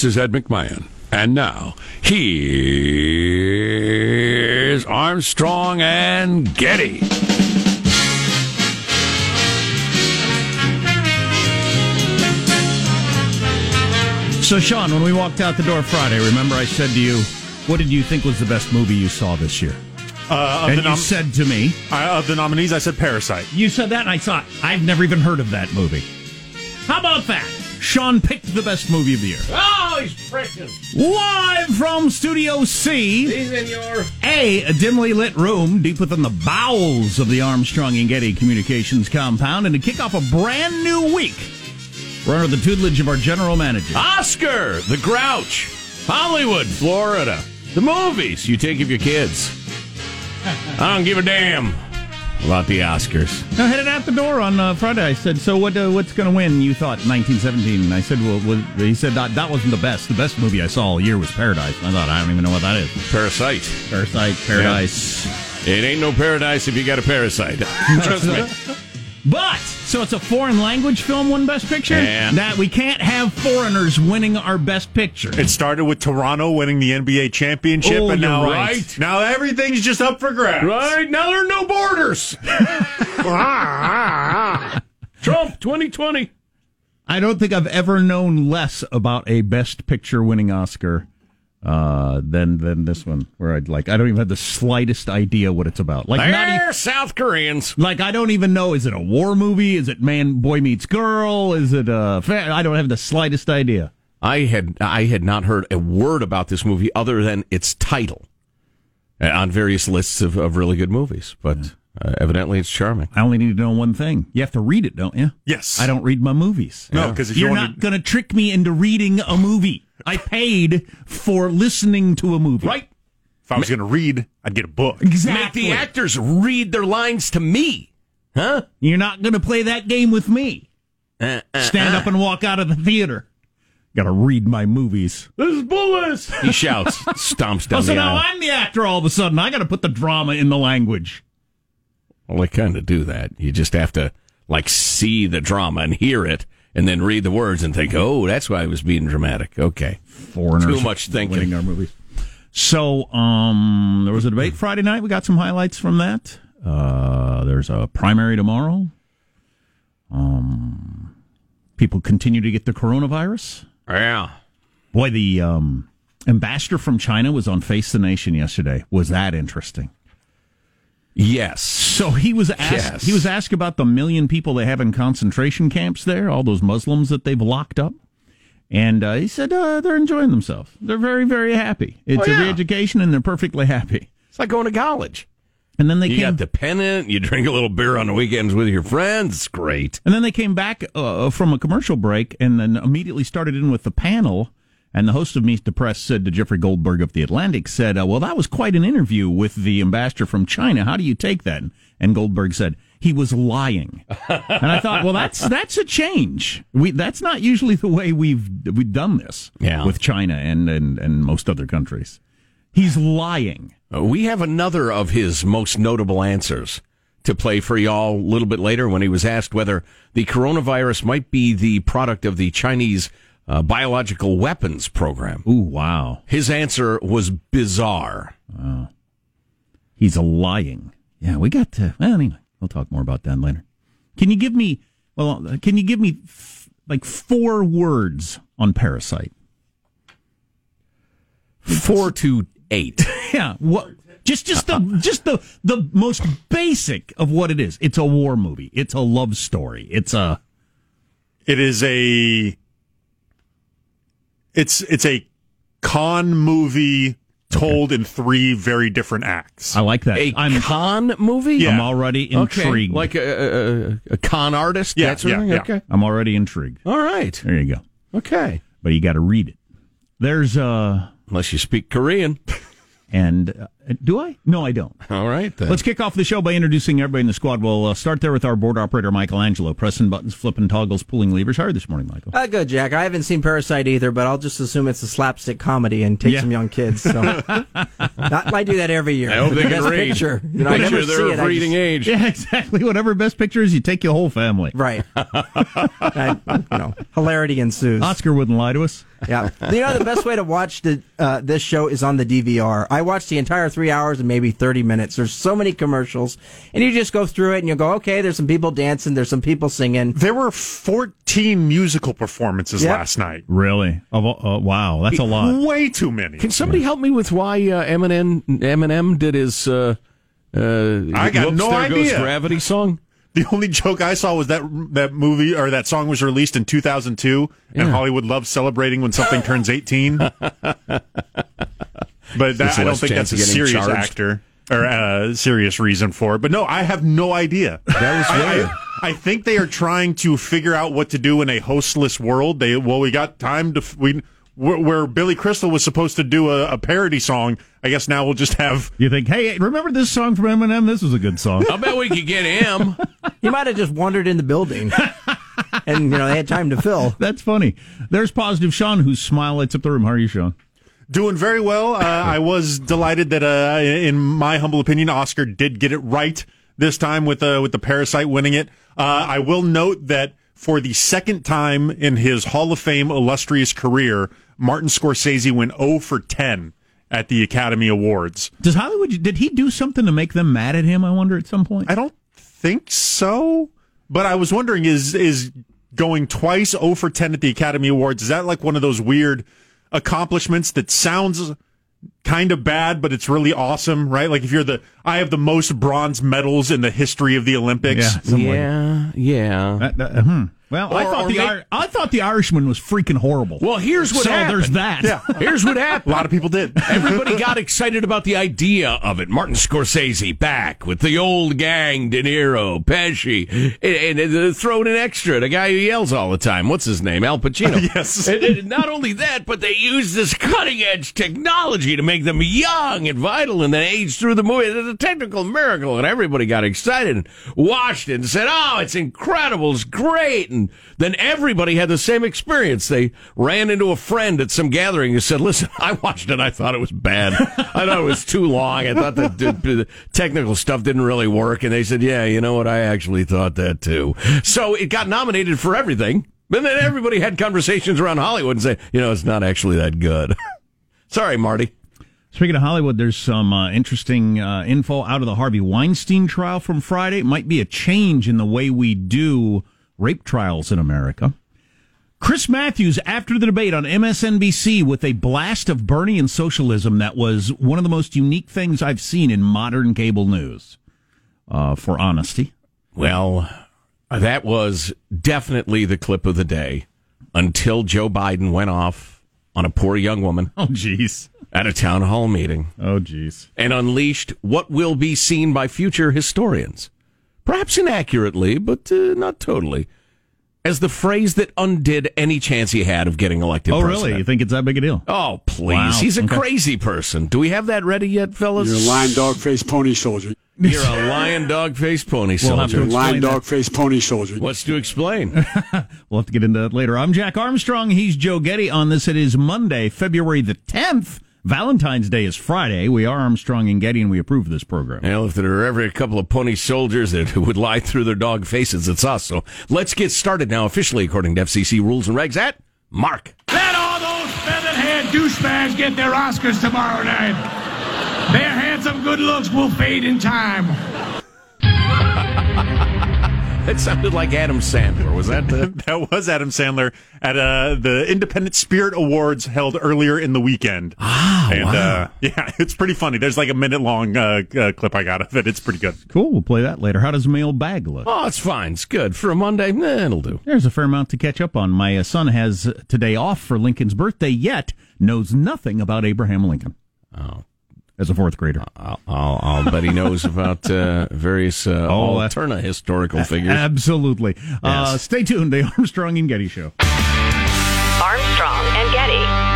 This is Ed McMahon. And now, here's Armstrong and Getty. So, Sean, when we walked out the door Friday, remember I said to you, what did you think was the best movie you saw this year? Uh, of, And the you said to me, I- of the nominees, I said Parasite. you said that, and I thought, I've never even heard of that movie. How about that? Sean picked the best movie of the year. Oh, he's freaking. Live from Studio C, He's in your. A, a dimly lit room deep within the bowels of the Armstrong and Getty Communications compound, and to kick off a brand new week, we're under the tutelage of our general manager. Oscar, the Grouch, Hollywood, Florida. The movies you take of your kids. I don't give a damn about the Oscars. I headed out the door on uh, Friday. I said, "So what? Uh, what's going to win?" You thought 1917. And I said, "Well, he said that that wasn't the best. The best movie I saw all year was Paradise." And I thought, I don't even know what that is. Parasite. Parasite, Paradise. It ain't no paradise if you got a parasite. Trust me. But so it's a foreign language film won Best Picture. Yeah. That we can't have foreigners winning our Best Picture. It started with Toronto winning the NBA championship, Oh, and now you're right. now everything's just up for grabs. Right now there are no borders. Trump 2020. I don't think I've ever known less about a Best Picture winning Oscar uh, than than this one, where I'd like I don't even have the slightest idea what it's about. Like not even. They're South Koreans. Like I don't even know. Is it a war movie? Is it man boy meets girl? Is it a? Fa- I don't have the slightest idea. I had I had not heard a word about this movie other than its title uh, on various lists of, of really good movies, but uh, evidently it's charming. I only need to know one thing. You have to read it, don't you? Yes. I don't read my movies. No, because if you You're want not going to trick me into reading a movie. I paid for listening to a movie. Right? if I was going to read, I'd get a book. Exactly. Make the actors read their lines to me. Huh? You're not going to play that game with me. Uh, uh, Stand up and walk out of the theater. Got to read my movies. This is Bullis. He shouts, stomps down Oh, so now aisle. I'm the actor all of a sudden. I got to put the drama in the language. Well, they kind of do that. You just have to like see the drama and hear it, and then read the words and think, "Oh, that's why I was being dramatic." Okay, Foreigners Too much thinking. winning our movies. So, um, there was a debate Friday night. We got some highlights from that. Uh, there's a primary tomorrow. Um, people continue to get the coronavirus. yeah. Boy, the um, ambassador from China was on Face the Nation yesterday. Was that interesting? Yes. So he was asked. Yes. He was asked about the million people they have in concentration camps there, all those Muslims that they've locked up, and uh, he said uh, they're enjoying themselves. They're very, very happy. It's Oh, a re-education, and they're perfectly happy. It's like going to college. And then they You came. got the pennant. You drink a little beer on the weekends with your friends. It's great. and then they came back uh, from a commercial break, and then immediately started in with the panel. And the host of Meet the Press said to Jeffrey Goldberg of the Atlantic, said, uh, "Well, that was quite an interview with the ambassador from China. How do you take that?" And Goldberg said he was lying. and I thought, well, that's that's a change. We that's not usually the way we've we've done this Yeah. with China and, and and most other countries. He's lying. Uh, We have another of his most notable answers to play for y'all a little bit later when he was asked whether the coronavirus might be the product of the Chinese uh, biological weapons program. Ooh, wow. His answer was bizarre. He's a lying. Yeah, we got to. Well, anyway, we'll talk more about that later. Can you give me? Well, uh, can you give me f- like four words on Parasite? Four to eight. Yeah. What? Just, just the, just the, the most basic of what it is. It's a war movie. It's a love story. It's a. It is a. It's it's a con movie told in three very different acts. I like that. A I'm, con movie? Yeah. I'm already Okay. intrigued. Like a, a, a con artist? Yeah, that sort of yeah, thing? yeah. Okay. I'm already intrigued. All right. There you go. Okay. But you got to read it. There's uh, Unless you speak Korean. and uh, do I? No, I don't. All right. Then. Let's kick off the show by introducing everybody in the squad. We'll uh, start there with our board operator, Michelangelo, pressing buttons, flipping toggles, pulling levers. How are you this morning, Michael? Uh, good, Jack. I haven't seen Parasite either, but I'll just assume it's a slapstick comedy and take Yeah. some young kids. So That- I do that every year. I hope they can Best read. Picture. You know, I never sure they're see of reading just- age. Yeah, exactly. Whatever best picture is, you take your whole family. Right. I, you know, hilarity ensues. Oscar wouldn't lie to us. Yeah. You know, the best way to watch the, uh, this show is on the DVR. I watched the entire three hours and maybe 30 minutes. There's so many commercials. And you just go through it and you go, okay, there's some people dancing, there's some people singing. There were 14 musical performances Yep. last night. Really? Oh, uh, wow, that's a lot. Way too many. Can somebody help me with why uh, Eminem Eminem did his uh, uh, I got Whoops, no there Goes idea. Gravity song? The only joke I saw was that that movie or that song was released in 2002, and Hollywood loves celebrating when something turns 18. but that, I don't think that's a serious charged. actor or a serious reason for it. But no, I have no idea. That was I, weird. I, I think they are trying to figure out what to do in a hostless world. They well, we got time to we. Where where Billy Crystal was supposed to do a, a parody song, I guess now we'll just have You think, hey, remember this song from Eminem? This was a good song. I bet we could get him. He might have just wandered in the building. and, you know, they had time to fill. That's funny. There's positive Sean, whose smile lights up the room. How are you, Sean? Doing very well. Uh, I was delighted that, uh, in my humble opinion, Oscar did get it right this time with uh, with the Parasite winning it. Uh, I will note that for the second time in his Hall of Fame illustrious career, Martin Scorsese went 0 for 10 at the Academy Awards. Does Hollywood? Did he do something to make them mad at him? I wonder at some point. I don't think so, but I was wondering is is going twice 0 for 10 at the Academy Awards is that like one of those weird accomplishments that sounds kind of bad but it's really awesome, right? Like if you're the I have the most bronze medals in the history of the Olympics. Yeah, yeah, yeah. that. That- uh, hmm. Well, I thought the I thought the Irishman was freaking horrible. Well, here's what so happened. there's that. Yeah. Here's what happened. A lot of people did. Everybody got excited about the idea of it. Martin Scorsese back with the old gang, De Niro, Pesci, and, and, uh, throw in an extra, the guy who yells all the time. What's his name? Al Pacino. Yes. And, and not only that, but they used this cutting edge technology to make them young and vital and then age through the movie. It's a technical miracle, and everybody got excited and watched it and said, "Oh, it's incredible! It's great!" And then everybody had the same experience. They ran into a friend at some gathering and said, "Listen, I watched it. I thought it was bad. I thought it was too long. I thought the technical stuff didn't really work." And they said, "Yeah, you know what? I actually thought that too." So it got nominated for everything. And then everybody had conversations around Hollywood and say, "You know, it's not actually that good." Sorry, Marty. Speaking of Hollywood, there's some uh, interesting uh, info out of the Harvey Weinstein trial from Friday. It might be a change in the way we do rape trials in America. Chris Matthews, after the debate on MSNBC with a blast of Bernie and socialism, that was one of the most unique things I've seen in modern cable news, uh, for honesty. Well, that was definitely the clip of the day until Joe Biden went off on a poor young woman Oh, jeez. at a town hall meeting Oh, jeez. and unleashed what will be seen by future historians, perhaps inaccurately, but uh, not totally, as the phrase that undid any chance he had of getting elected Oh, president. really? You think it's that big a deal? Oh, please. Wow. He's a Okay. crazy person. Do we have that ready yet, fellas? You're a lion dog faced pony soldier. You're a lion dog faced pony We'll soldier. to You're a lion dog faced pony soldier. What's to explain? We'll have to get into that later. I'm Jack Armstrong. He's Joe Getty on this. It is Monday, February the 10th. Valentine's Day is Friday. We are Armstrong and Getty, and we approve of this program. Well, if there are ever a couple of pony soldiers that would lie through their dog faces, it's us. So let's get started now, officially according to FCC rules and regs. At Mark. Let all those feathered-haired douchebags get their Oscars tomorrow night. Their handsome good looks will fade in time. That sounded like Adam Sandler. Was that the? That was Adam Sandler at uh, the Independent Spirit Awards held earlier in the weekend. Ah, and, wow. Uh, yeah, it's pretty funny. There's like a minute long uh, uh, clip I got of it. It's pretty good. Cool. We'll play that later. How does mailbag look? Oh, it's fine. It's good for a Monday. Nah, it'll do. There's a fair amount to catch up on. My uh, son has today off for Lincoln's birthday, yet knows nothing about Abraham Lincoln. Oh. As a fourth grader. I'll, I'll, I'll bet he knows about uh, various uh, Oh, uh, alternate historical figures. Absolutely. Uh, stay tuned. The Armstrong and Getty Show. Armstrong and Getty.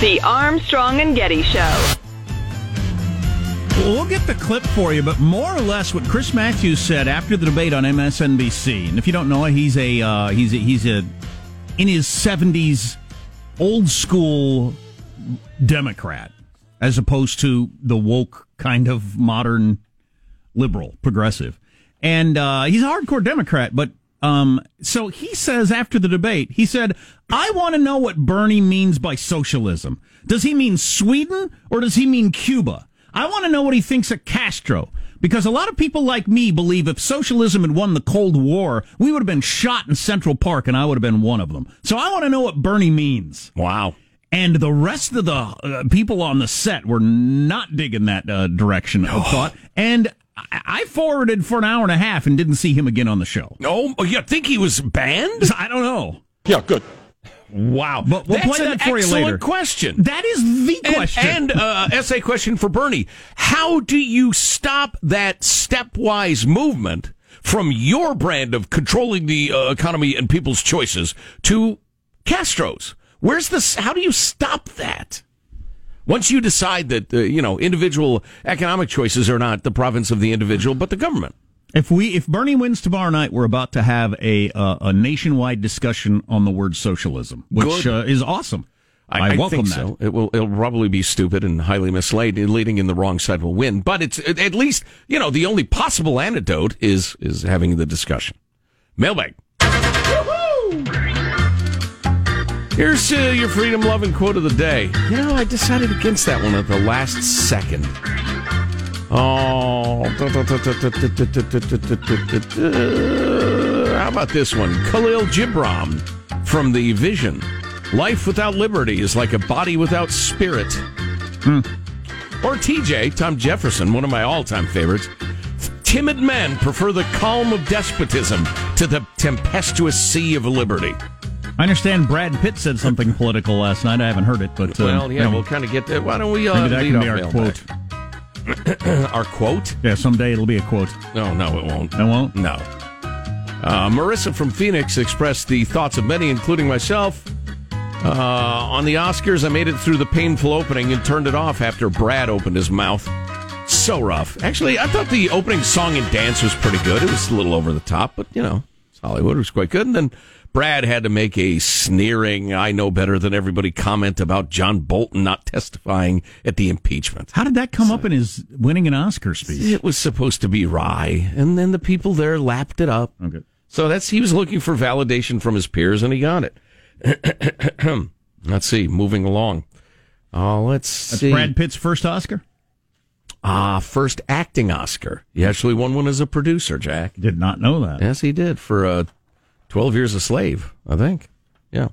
The Armstrong and Getty Show. Well, get the clip for you, but more or less what Chris Matthews said after the debate on MSNBC. And if you don't know he's a uh, he's a, he's a in his seventies old school Democrat as opposed to the woke kind of modern liberal progressive. And uh, he's a hardcore Democrat, but um, so he says after the debate, he said, I want to know what Bernie means by socialism. Does he mean Sweden or does he mean Cuba? I want to know what he thinks of Castro. Because a lot of people like me believe if socialism had won the Cold War, we would have been shot in Central Park and I would have been one of them. So I want to know what Bernie means. Wow. And the rest of the uh, people on the set were not digging that uh, direction of thought. And I-, I forwarded for an hour and a half and didn't see him again on the show. Oh, you think he was banned? I don't know. Yeah, good. Wow. But we'll That's play that for you excellent later. question. That is the And- question. And, uh, essay question for Bernie. How do you stop that stepwise movement from your brand of controlling the uh, economy and people's choices to Castro's? Where's this? How do you stop that? Once you decide that, uh, you know, individual economic choices are not the province of the individual, but the government. If we if Bernie wins tomorrow night, we're about to have a uh, a nationwide discussion on the word socialism, which uh, is awesome. I, welcome think that. so. It will. It'll probably be stupid and highly misleading. Leading in the wrong side will win. But it's at at least you know the only possible antidote is is having the discussion. Mailbag. Here's uh, your freedom loving quote of the day. You know, I decided against that one at the last second. Oh, how about this one? Khalil Gibran from the Vision. Life without liberty is like a body without spirit. Or TJ, Tom Jefferson, one of my all time favorites. Timid men prefer the calm of despotism to the tempestuous sea of liberty. I understand Brad Pitt said something political last night. I haven't heard it, but uh, Well, yeah, maybe- we'll kind of get that. Why don't we uh, maybe that can be our quote. Our quote? Yeah, someday it'll be a quote. No, no, it won't. It won't. No. Uh, Marissa from Phoenix expressed the thoughts of many, including myself. Uh, on the Oscars, I made it through the painful opening and turned it off after Brad opened his mouth. So rough. Actually, I thought the opening song and dance was pretty good. It was a little over the top, but you know, it's Hollywood. It was quite good. And then Brad had to make a sneering, I know better than everybody comment about John Bolton not testifying at the impeachment. How did that come up in his winning an Oscar speech? It was supposed to be wry, and then the people there lapped it up. Okay. So that's he was looking for validation from his peers, and he got it. let's see, moving along. Uh, let's That's see. Brad Pitt's first Oscar. Ah, first acting Oscar. He actually won one as a producer, Jack. Did not know that. Yes, he did for uh, 12 Years a Slave, I think. Yeah.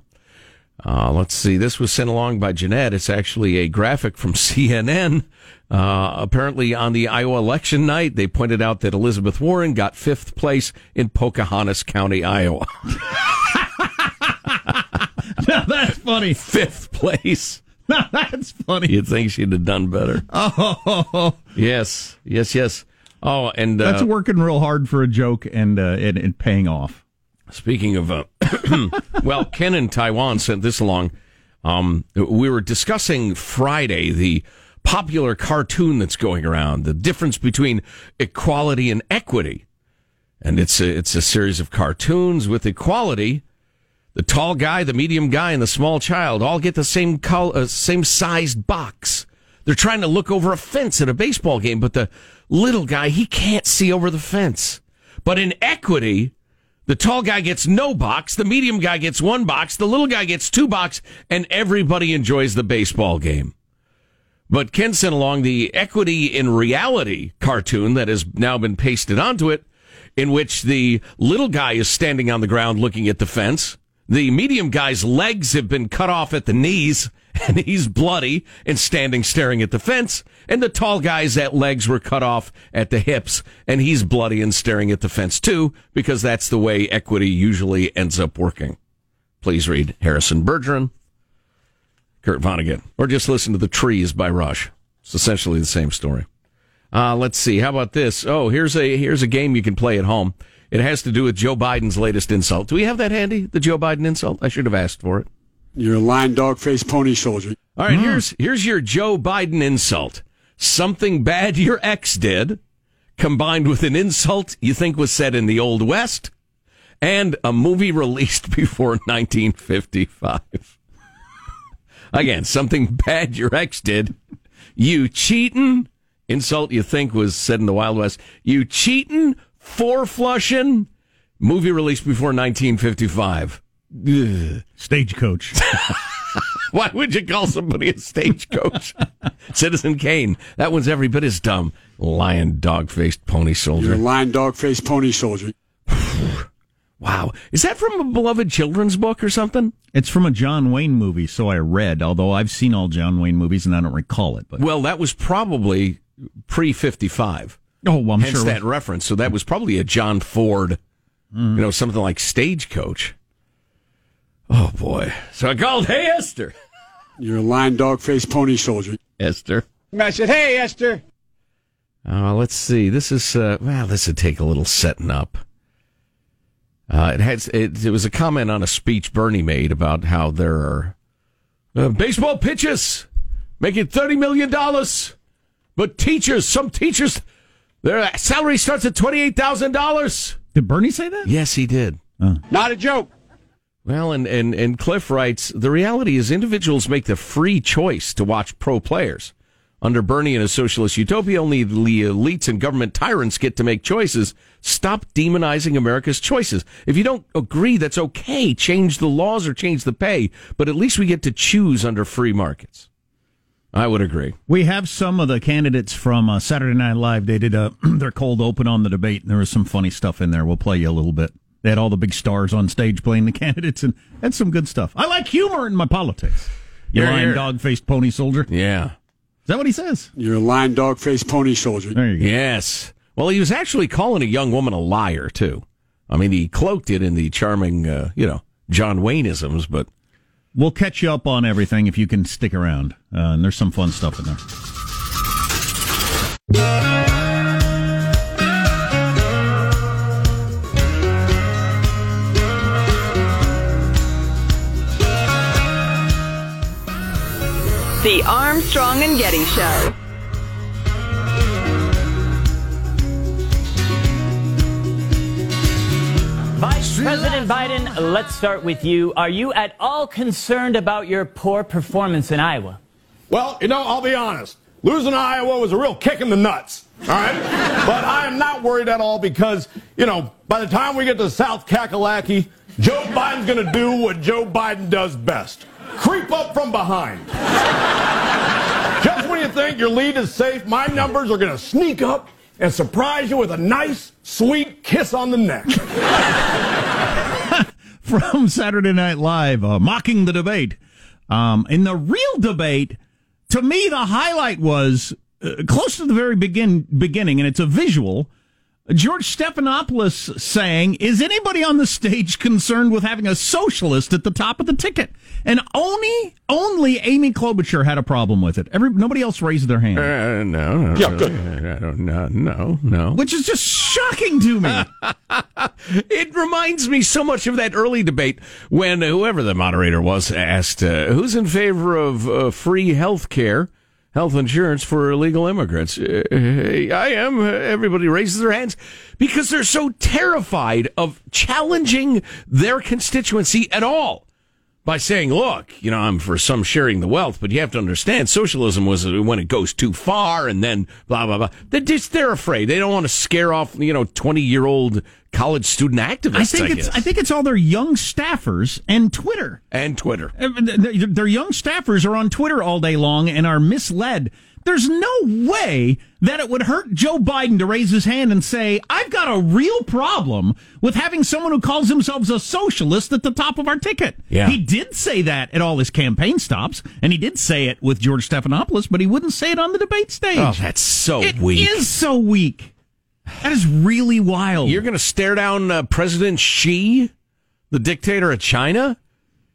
Uh, let's see. This was sent along by Jeanette. It's actually a graphic from CNN. Uh, apparently, on the Iowa election night, they pointed out that Elizabeth Warren got fifth place in Pocahontas County, Iowa. Now, that's funny. fifth place. Now, That's funny. You'd think she'd have done better. Oh, Yes, yes, yes. Oh, and uh, that's working real hard for a joke and uh, and, and paying off. Speaking of, uh, well, Ken in Taiwan sent this along. Um, we were discussing Friday the popular cartoon that's going around, the difference between equality and equity, and it's a, it's a series of cartoons with equality. The tall guy, the medium guy, and the small child all get the same col- uh, same sized box. They're trying to look over a fence at a baseball game, but the little guy he can't see over the fence. But in equity, the tall guy gets no box, the medium guy gets one box, the little guy gets two box, and everybody enjoys the baseball game. But Ken sent along the Equity in Reality cartoon that has now been pasted onto it, in which the little guy is standing on the ground looking at the fence. The medium guy's legs have been cut off at the knees, and he's bloody and standing staring at the fence. And the tall guy's at legs were cut off at the hips, and he's bloody and staring at the fence too, because that's the way equity usually ends up working. Please read Harrison Bergeron, Kurt Vonnegut, or just listen to The Trees by Rush. It's essentially the same story. Uh, let's see. How about this? Oh, here's a here's a game you can play at home. It has to do with Joe Biden's latest insult. Do we have that handy? The Joe Biden insult? I should have asked for it. You're a lying dog faced pony soldier. All right, here's here's your Joe Biden insult. Something bad your ex did, combined with an insult you think was said in the Old West, and a movie released before 1955. Again, something bad your ex did. You cheating. Insult you think was said in the Wild West. You cheating, four flushing. Movie released before 1955. Ugh. Stagecoach. Why would you call somebody a stagecoach? Citizen Kane. That one's every bit as dumb. Lion, dog faced pony You're a soldier. lion, dog faced pony soldier. Wow. Is that from a beloved children's book or something? It's from a John Wayne movie, so I read, although I've seen all John Wayne movies and I don't recall it. But Well, that was probably pre 55. Oh, well, I'm Hence sure. that reference. So that was probably a John Ford, mm. you know, something like Stagecoach. Oh, boy. So I called, Hey, Esther. You're a lion, dog faced pony soldier. Esther. I said, hey, Esther. Uh, let's see. This is, uh, well, this would take a little setting up. Uh, it had, it, it was a comment on a speech Bernie made about how there are uh, baseball pitches making $30 million, but teachers, some teachers, their salary starts at $28,000. Did Bernie say that? Yes, he did. Not a joke. Well, and, and, and Cliff writes, the reality is individuals make the free choice to watch pro players. Under Bernie and a socialist utopia, only the elites and government tyrants get to make choices. Stop demonizing America's choices. If you don't agree, that's okay. Change the laws or change the pay, but at least we get to choose under free markets. I would agree. We have some of the candidates from uh, Saturday Night Live. They did a, their cold open on the debate, and there was some funny stuff in there. We'll play you a little bit. They had all the big stars on stage playing the candidates, and that's some good stuff. I like humor in my politics. You Here, lying here. dog faced pony soldier. Yeah. Is that what he says? You're a lion, dog faced pony soldier. There you go. Yes. Well, he was actually calling a young woman a liar, too. I mean, he cloaked it in the charming, uh, you know, John Wayneisms, but We'll catch you up on everything if you can stick around. Uh, and there's some fun stuff in there. The Armstrong and Getty Show. Vice President Biden, let's start with you. Are you at all concerned about your poor performance in Iowa? Well, you know, I'll be honest. Losing Iowa was a real kick in the nuts. All right? but I am not worried at all because, you know, by the time we get to South Kakalaki, Joe Biden's going to do what Joe Biden does best creep up from behind. Just when you think your lead is safe, my numbers are going to sneak up and surprise you with a nice, sweet kiss on the neck. from Saturday Night Live, uh, mocking the debate. Um, in the real debate, to me, the highlight was uh, close to the very begin beginning, and it's a visual. George Stephanopoulos saying, "Is anybody on the stage concerned with having a socialist at the top of the ticket?" And only, only Amy Klobuchar had a problem with it. Every nobody else raised their hand, uh, no, no, Yeah, really. good. I don't, no, no, no. which is just shocking to me. It reminds me so much of that early debate when whoever the moderator was asked, uh, "Who's in favor of uh, free health care, health insurance for illegal immigrants?" Uh, I am. Everybody raises their hands because they're so terrified of challenging their constituency at all by saying, "Look, you know, I'm for some sharing the wealth, but you have to understand, socialism was when it goes too far, and then blah blah blah." They're just they're afraid. They don't want to scare off, you know, twenty year old college student activists. I think it's guess. I think it's all their young staffers and Twitter. and Twitter. Uh, Their young staffers are on Twitter all day long and are misled. There's no way that it would hurt Joe Biden to raise his hand and say, I've got a real problem with having someone who calls themselves a socialist at the top of our ticket. Yeah. He did say that at all his campaign stops, and he did say it with George Stephanopoulos, but he wouldn't say it on the debate stage. Oh, that's so It weak. is so weak. That is really wild. You're going to stare down uh, President Xi, the dictator of China?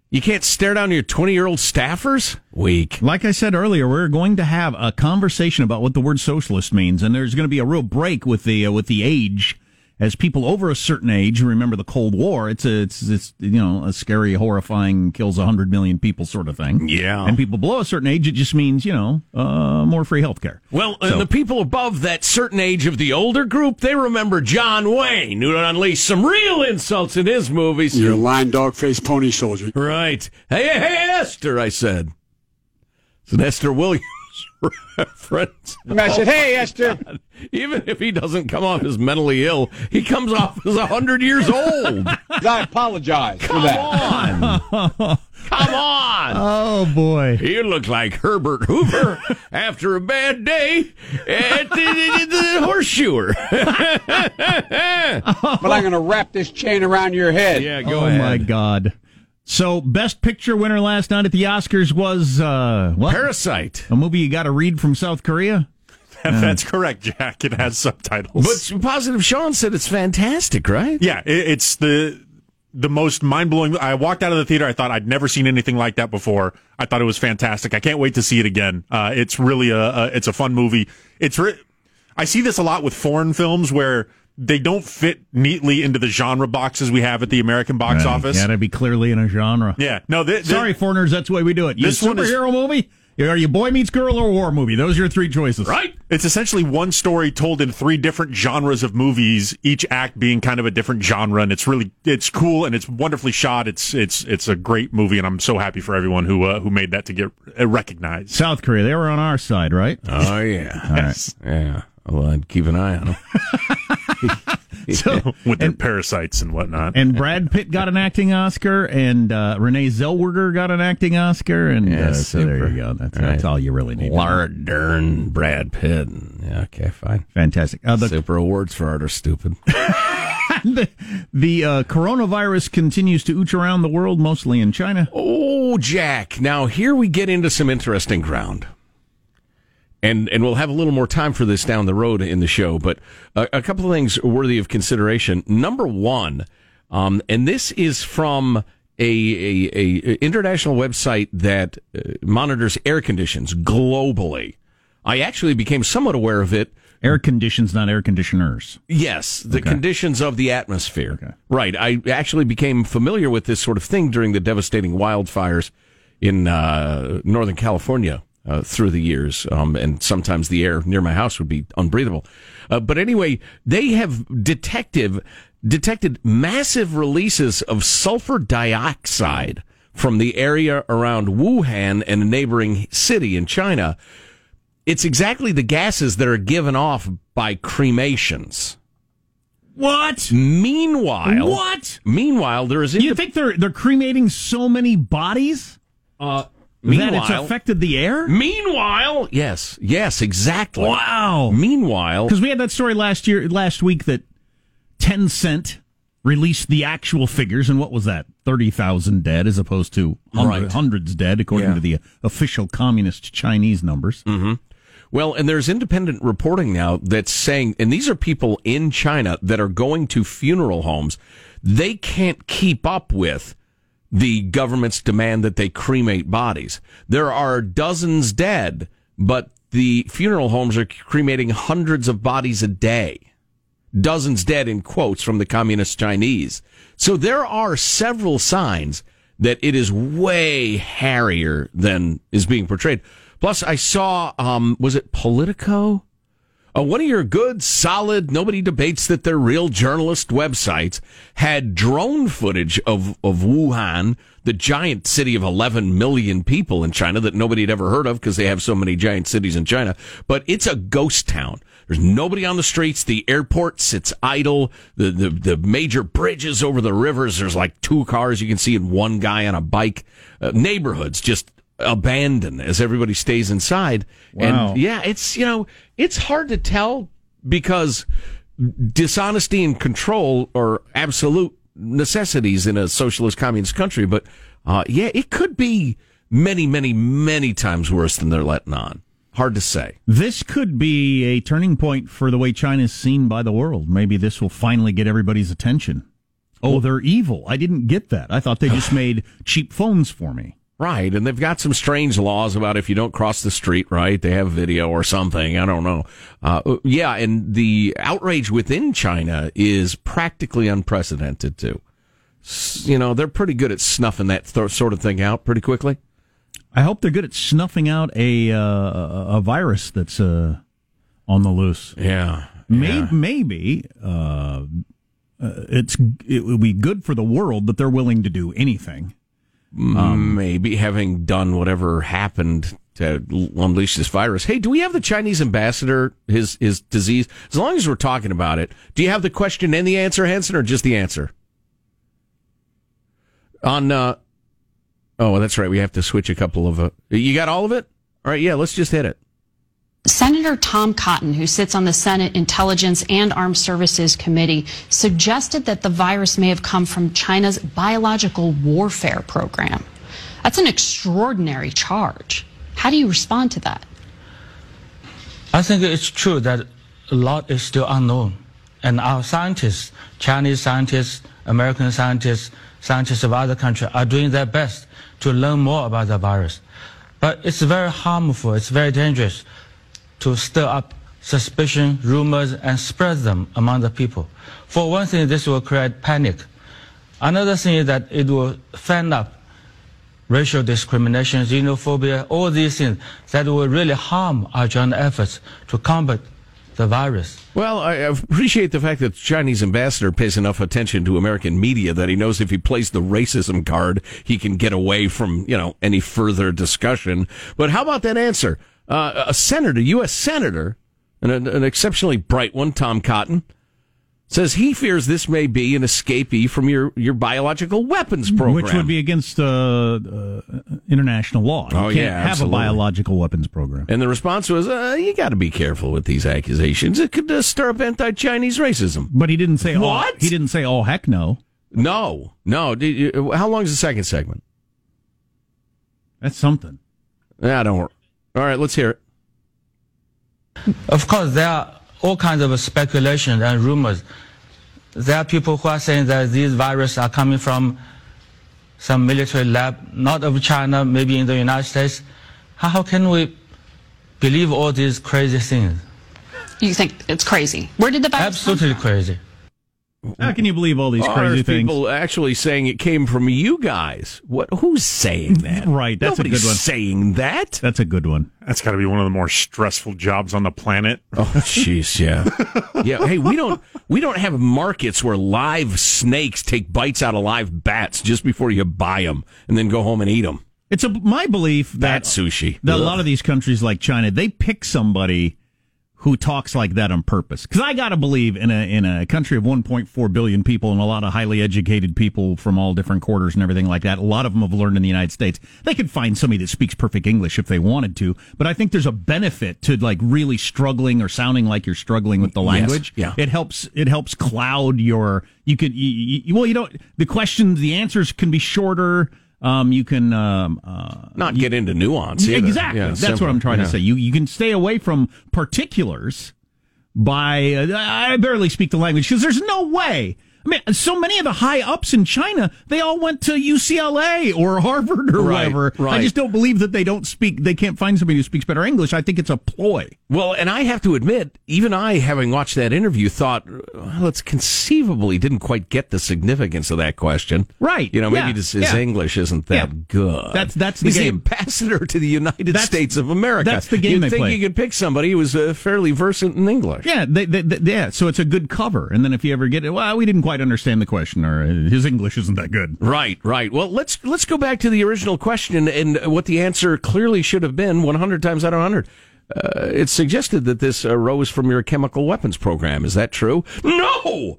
You can't stare down your 20 year old staffers? Weak. Like I said earlier, we're going to have a conversation about what the word socialist means, and there's going to be a real break with the uh, with the age. As people over a certain age remember the Cold War, it's a, it's it's you know a scary, horrifying, kills hundred million people sort of thing. Yeah. and people below a certain age, it just means you know uh, more free healthcare. Well, So- and the people above that certain age of the older group, they remember John Wayne, who unleashed some real insults in his movies. You're a lion, dog faced pony soldier. Right. Hey, hey, Esther, I said. It's an Esther Williams reference. I said, hey, Esther. Even if he doesn't come off as mentally ill, he comes off as 100 years old. I apologize for Come that. on. Come on. Oh boy. You look like Herbert Hoover after a bad day at the, the horseshoer. But I'm going to wrap this chain around your head. yeah, go oh ahead. my God. So, best picture winner last night at the Oscars was uh, what? Parasite. A movie you got to read from South Korea. That's correct, Jack. It has subtitles. But Positive Sean said it's fantastic, right? yeah, it, it's the the most mind blowing. I walked out of the theater. I thought I'd never seen anything like that before. I thought it was fantastic. I can't wait to see it again. Uh, it's really a, a it's a fun movie. It's re- I see this a lot with foreign films where they don't fit neatly into the genre boxes we have at the American box Uh, office. Got to be clearly in a genre. Yeah, no. Th- th- Sorry, foreigners, that's the way we do it. You This one is- superhero movie? Are you boy meets girl or war movie? Those are your three choices. Right? It's essentially one story told in three different genres of movies, each act being kind of a different genre, and it's really it's cool and it's wonderfully shot. It's it's it's a great movie, and I'm so happy for everyone who uh, who made that to get uh, recognized. South Korea, they were on our side, right? Oh, yeah. Yes. Yeah. Well, I'd keep an eye on him. So, with their parasites and whatnot. and Brad Pitt got an acting Oscar, and uh, Renee Zellweger got an acting Oscar, and Yeah, uh, so there you go. That's, All that's all you really need. Laura Dern, Brad Pitt. Yeah, okay, fine. Fantastic. Uh, the Super awards for art are stupid. the, the uh, coronavirus continues to ooch around the world, mostly in China. Oh, Jack. Now here we get into some interesting ground. And and we'll have a little more time for this down the road in the show, but a, a couple of things worthy of consideration. Number one, um, and this is from a, a, a international website that uh, monitors air conditions globally. I actually became somewhat aware of it Air conditions, not air conditioners. Yes, the Okay. conditions of the atmosphere. Okay. Right. I actually became familiar with this sort of thing during the devastating wildfires in uh, Northern California uh, through the years. Um, and sometimes the air near my house would be unbreathable. Uh, but anyway, they have detective, detected massive releases of sulfur dioxide from the area around Wuhan and a neighboring city in China. It's exactly the gases that are given off by cremations. What? Meanwhile, What? Meanwhile, there is You think they're they're cremating so many bodies uh, that it's meanwhile, affected the air? meanwhile, yes, yes, exactly. Wow. Meanwhile, Because we had that story last year, last week that Tencent released the actual figures, and what was that? Thirty thousand dead, as opposed to hundred, Right. hundreds dead, according Yeah. to the uh, official communist Chinese numbers. Mm-hmm. Well, and there's independent reporting now that's saying, and these are people in China that are going to funeral homes. They can't keep up with the government's demand that they cremate bodies. There are dozens dead, but the funeral homes are cremating hundreds of bodies a day. Dozens dead in quotes from the communist Chinese. So there are several signs that it is way hairier than is being portrayed. Plus, I saw, um, was it Politico? Uh, one of your good, solid, nobody debates that they're real journalist websites had drone footage of, of Wuhan, the giant city of 11 million people in China that nobody had ever heard of because they have so many giant cities in China. But it's a ghost town. There's nobody on the streets. The airport sits idle. The, the, the major bridges over the rivers, there's like two cars you can see and one guy on a bike. Uh, neighborhoods just abandoned as everybody stays inside. Wow. And yeah, it's, you know, it's hard to tell because dishonesty and control are absolute necessities in a socialist communist country. But, uh, yeah, it could be many, many, many times worse than they're letting on. Hard to say. This could be a turning point for the way China is seen by the world. Maybe this will finally get everybody's attention. Oh, they're evil. I didn't get that. I thought they just made cheap phones for me. Right. And they've got some strange laws about if you don't cross the street, right? They have video or something. I don't know. Uh, yeah. And the outrage within China is practically unprecedented too. You know, they're pretty good at snuffing that th- sort of thing out pretty quickly. I hope they're good at snuffing out a uh, a virus that's uh, on the loose. Yeah. Maybe, maybe uh, uh, it's it would be good for the world that they're willing to do anything. Um, Maybe having done whatever happened to unleash this virus. Hey, do we have the Chinese ambassador, his, his disease? As long as we're talking about it, do you have the question and the answer, Hanson, or just the answer? On, uh, oh, that's right. We have to switch a couple of, uh, you got all of it? All right. Yeah, let's just hit it. Senator Tom Cotton, who sits on the Senate Intelligence and Armed Services Committee, suggested that the virus may have come from China's biological warfare program. That's an extraordinary charge. How do you respond to that? I think it's true that a lot is still unknown. And our scientists, Chinese scientists, American scientists, scientists of other countries are doing their best to learn more about the virus. But it's very harmful, it's very dangerous to stir up suspicion, rumors, and spread them among the people. For one thing, this will create panic. Another thing is that it will fan up racial discrimination, xenophobia, all these things that will really harm our joint efforts to combat the virus. Well, I appreciate the fact that the Chinese ambassador pays enough attention to American media that he knows if he plays the racism card, he can get away from, you know, any further discussion. But how about that answer? Uh, a senator, U.S. senator, an, an exceptionally bright one, Tom Cotton, says he fears this may be an escapee from your, your biological weapons program. Which would be against uh, uh, international law. You Oh, can't yeah, have absolutely. a biological weapons program. And the response was, uh, you got to be careful with these accusations. It could uh, stir up anti-Chinese racism. But he didn't say What? Oh, he didn't say, "Oh heck no." No, no. You, how long is the second segment? That's something. Yeah, don't. All right, let's hear it. Of course, there are all kinds of speculation and rumors. There are people who are saying that these viruses are coming from some military lab, not of China, maybe in the United States. How, how can we believe all these crazy things? You think it's crazy. Where did the virus Absolutely crazy. How can you believe all these Are crazy things? people actually saying it came from you guys? What? Who's saying that? Right, that's a good one. saying that. That's a good one. That's got to be one of the more stressful jobs on the planet. Oh, jeez, yeah, yeah. Hey, we don't we don't have markets where live snakes take bites out of live bats just before you buy them and then go home and eat them. It's a my belief Bat that sushi. that a lot of these countries like China, they pick somebody who talks like that on purpose. Because I got to believe in a in a country of 1.4 billion people and a lot of highly educated people from all different quarters and everything like that. A lot of them have learned in the United States. They could find somebody that speaks perfect English if they wanted to. But I think there's a benefit to like really struggling or sounding like you're struggling with the Yes, language. yeah. It helps. It helps cloud your. You could. You, you, well, you don't. The questions, the answers can be shorter. Um, you can um, uh, Not get into nuance. either. Exactly. Yeah, That's simple. what I'm trying Yeah. to say. You you can stay away from particulars by uh, I barely speak the language because there's no way. I mean, so many of the high ups in China, they all went to UCLA or Harvard or Right, whatever. I just don't believe that they don't speak. They can't find somebody who speaks better English. I think it's a ploy. Well, and I have to admit, even I, having watched that interview, thought, well, it's conceivably didn't quite get the significance of that question. Right. You know, maybe Yeah. this, his Yeah. English isn't that Yeah. good. That's- that's the He's game. ambassador to the United That's- States of America. that's the game You'd they think play. you could pick somebody who was uh, fairly versant in English. Yeah, they, they, they- yeah. So it's a good cover. And then if you ever get it, well, we didn't quite understand the question, or uh, his English isn't that good. Right, right. Well, let's let's go back to the original question and what the answer clearly should have been 100 times out of 100. Uh, it suggested that this arose from your chemical weapons program. Is that true? No,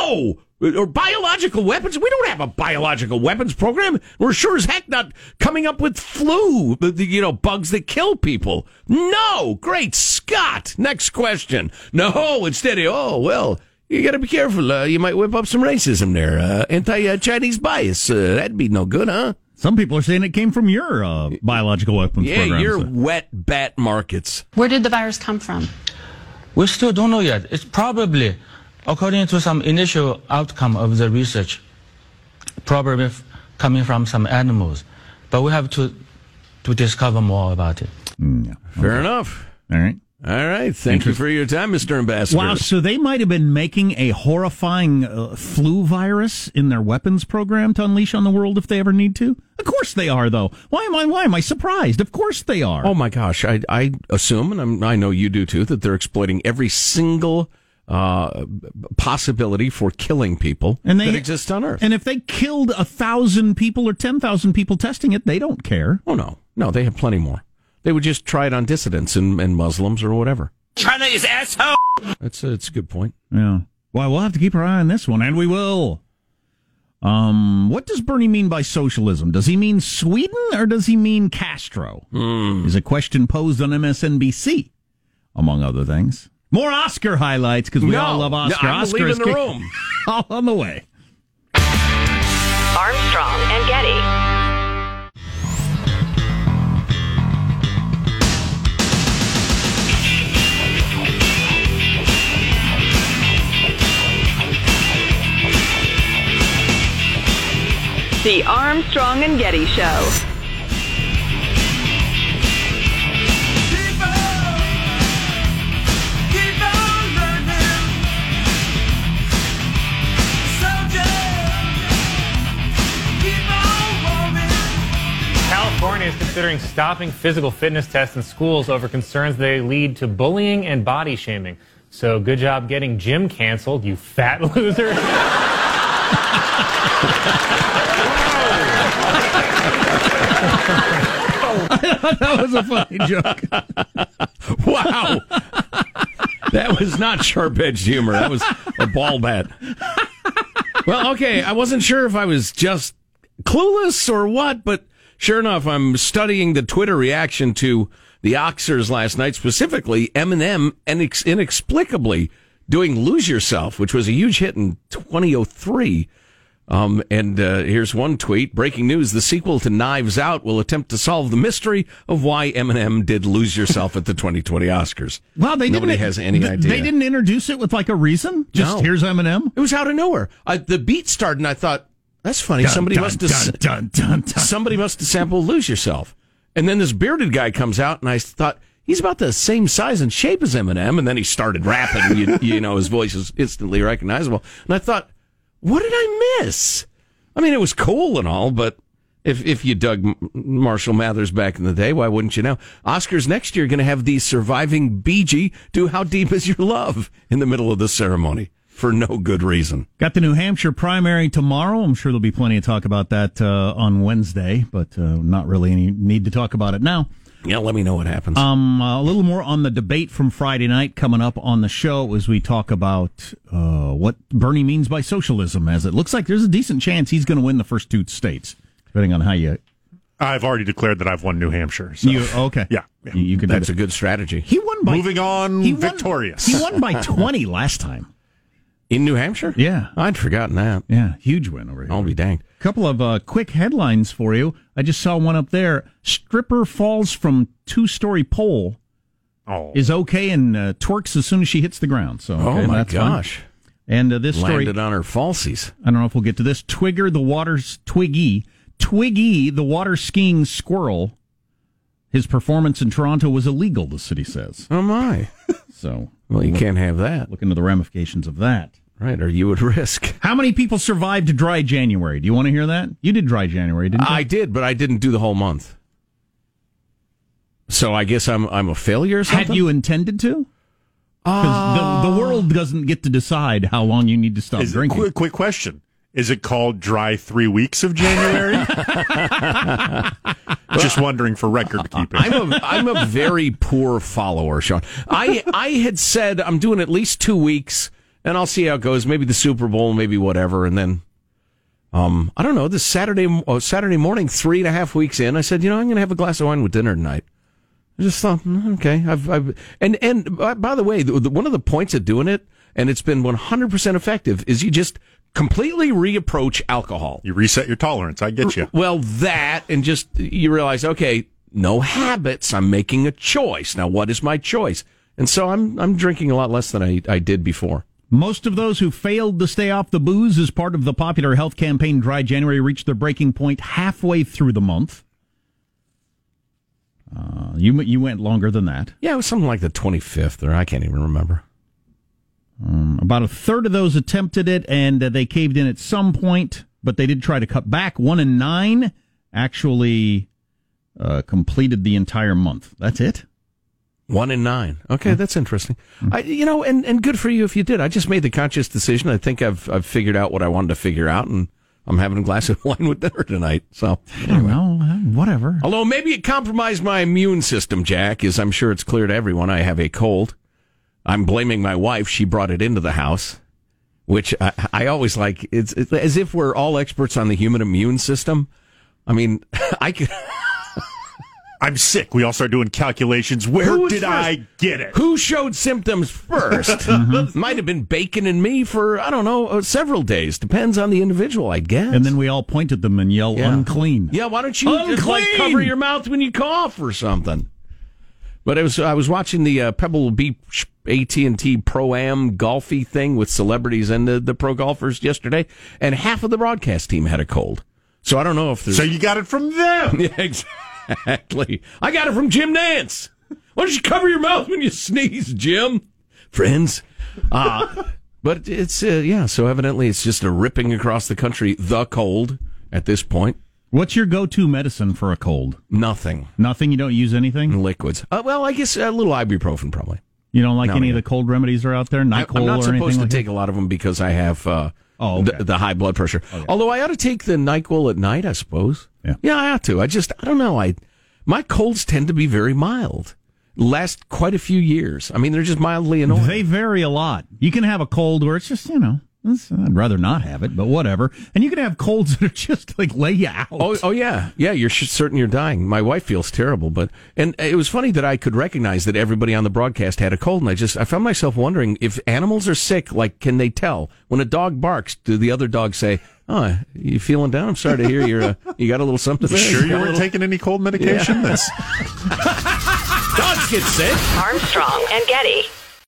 no. Or biological weapons? We don't have a biological weapons program. We're sure as heck not coming up with flu, you know, bugs that kill people. No, great Scott. Next question. No, instead of, oh, well, you got to be careful. Uh, you might whip up some racism there. Uh, anti-Chinese bias. Uh, that'd be no good, huh? Some people are saying it came from your uh, biological weapons Yeah, program. your so- wet bat markets. Where did the virus come from? We still don't know yet. It's probably, according to some initial outcome of the research, probably f- coming from some animals. But we have to to discover more about it. Mm, yeah. Fair enough. All right. All right. Thank you for your time, Mr. Ambassador. Wow, so they might have been making a horrifying uh, flu virus in their weapons program to unleash on the world if they ever need to. Of course they are, though. Why am I? Why am I surprised? Of course they are. Oh my gosh, I I assume, and I'm, I know you do too, that they're exploiting every single uh, possibility for killing people and they that exists on Earth. And if they killed a thousand people or ten thousand people testing it, they don't care. oh no, no, they have plenty more. They would just try it on dissidents and, and Muslims or whatever. China is asshole. That's a, that's a good point. Yeah. Well, we'll have to keep our eye on this one, and we will. Um, what does Bernie mean by socialism? Does he mean Sweden or does he mean Castro? Is a question posed on MSNBC, among other things. More Oscar highlights because we No. all love No, Oscar. I'm Oscar leaving is the room. all on the way. Armstrong and Getty. The Armstrong and Getty Show. California is considering stopping physical fitness tests in schools over concerns they lead to bullying and body shaming. So good job getting gym canceled, you fat loser. that was a funny joke. Wow. that was not sharp edged humor. That was a ball bat. Well, okay. I wasn't sure if I was just clueless or what, but sure enough, I'm studying the Twitter reaction to the Oscars last night, specifically Eminem and inex- inexplicably doing Lose Yourself, which was a huge hit in 2003. Um, and uh, here's one tweet. Breaking news. The sequel to Knives Out will attempt to solve the mystery of why Eminem did Lose Yourself at the 2020 Oscars. Wow, they Nobody didn't, has any th- idea. They didn't introduce it with like a reason. Just No. here's Eminem. It was out of nowhere. I, the beat started, and I thought, that's funny. Dun, somebody dun, must have dun, dun, somebody must have sampled "Lose Yourself," and then this bearded guy comes out, and I thought he's about the same size and shape as Eminem, and then he started rapping. you, you know, his voice is instantly recognizable, and I thought, what did I miss? I mean, it was cool and all, but. If, if you dug Marshall Mathers back in the day, why wouldn't you know? Oscars next year going to have the surviving Bee Gee do "How Deep Is Your Love" in the middle of the ceremony for no good reason. Got the New Hampshire primary tomorrow. I'm sure there'll be plenty of talk about that uh, on Wednesday, but uh, not really any need to talk about it now. Yeah, let me know what happens. Um, a little more on the debate from Friday night coming up on the show as we talk about uh, what Bernie means by socialism. As it looks like there's a decent chance he's going to win the first two states, depending on how you. I've already declared that I've won New Hampshire. So. you okay? Yeah. yeah. You, you can That's a good strategy. He won by Moving on, he won- victorious. he won by 20 last time. In New Hampshire? Yeah. I'd forgotten that. Yeah, huge win over here. I'll be danged. A couple of uh, quick headlines for you. I just saw one up there. Stripper falls from two story pole. Oh. Is okay and uh, twerks as soon as she hits the ground. So Oh my that's fun. gosh. And uh, this story, Landed on her falsies. I don't know if we'll get to this. Twigger the water's Twiggy Twiggy the water skiing squirrel. His performance in Toronto was illegal. The city says. Oh my. So Well, you can't have that. look into the ramifications of that. Right, or you would risk. How many people survived dry January? Do you want to hear that? You did dry January, didn't you? I did, but I didn't do the whole month. So I guess I'm I'm a failure or something? Had you intended to? Because the, the ah. world doesn't get to decide how long you need to stop Is, drinking. quick, quick question. Is it called dry three weeks of January? Just wondering for record keeping. I'm a I'm a very poor follower, Sean. I I had said I'm doing at least two weeks, and I'll see how it goes. Maybe the Super Bowl, maybe whatever, and then, um, I don't know. This Saturday oh, Saturday morning, three and a half weeks in, I said, you know, I'm going to have a glass of wine with dinner tonight. I just thought, mm, okay, I've, I've and and by, by the way, the, the, one of the points of doing it, and it's been 100 percent effective, is you just completely reapproach alcohol. You reset your tolerance. I get you. Well, that and just you realize, okay, no habits. I'm making a choice now. What is my choice? And so I'm I'm drinking a lot less than I I did before. Most of those who failed to stay off the booze as part of the popular health campaign Dry January reached their breaking point halfway through the month. Uh, you you went longer than that. Yeah, it was something like the 25th, or I can't even remember. Um, about a third of those attempted it, and uh, they caved in at some point, but they did try to cut back. One in nine actually uh, completed the entire month. That's it. One in nine. Okay, that's interesting. I, you know, and, and good for you if you did. I just made the conscious decision. I think I've I've figured out what I wanted to figure out, and I'm having a glass of wine with dinner tonight. So, I know. uh, Whatever. although maybe it compromised my immune system, Jack, as I'm sure it's clear to everyone, I have a cold. I'm blaming my wife. She brought it into the house, which I, I always like. It's, it's as if we're all experts on the human immune system. I mean, I could. I'm sick. We all start doing calculations. Where Who did first? I get it? Who showed symptoms 1st Might have been Bacon and me for, I don't know, uh, several days. Depends on the individual, I guess. And then we all point at them and yell, Yeah. unclean. Yeah, why don't you just like cover your mouth when you cough or something? But it was I was watching the uh, Pebble Beach AT and T Pro Am golfy thing with celebrities and the, the pro golfers yesterday, and half of the broadcast team had a cold. So I don't know if there's. So you got it from them. yeah, exactly. I got it from Jim Nantz. Why don't you cover your mouth when you sneeze, Jim? Friends. Uh, but it's, uh, yeah, so evidently it's just a ripping across the country, the cold at this point. What's your go-to medicine for a cold? Nothing. Nothing. You don't use anything. Liquids. Uh, well, I guess a little ibuprofen probably. You don't like No, any of the cold remedies that are out there? Nyquil I, am not or supposed to like take that? a lot of them because I have uh, Oh, okay. the, the high blood pressure. Although I ought to take the Nyquil at night, I suppose. Yeah. I ought to. I just, I don't know. I my colds tend to be very mild. Last quite a few years. I mean, they're just mildly annoying. They vary a lot. You can have a cold where it's just you know. It's- I'd rather not have it, but whatever. And you can have colds that are just like lay you out. Oh, oh yeah, yeah. You're sh- certain you're dying. My wife feels terrible, but and it was funny that I could recognize that everybody on the broadcast had a cold, and I just I found myself wondering if animals are sick. Like, can they tell when a dog barks? Do the other dogs say, "Oh, you feeling down? I'm sorry to hear you're uh, you got a little something." There. sure you got a weren't little-" taking any cold medication? That's Dogs get sick. Armstrong and Getty.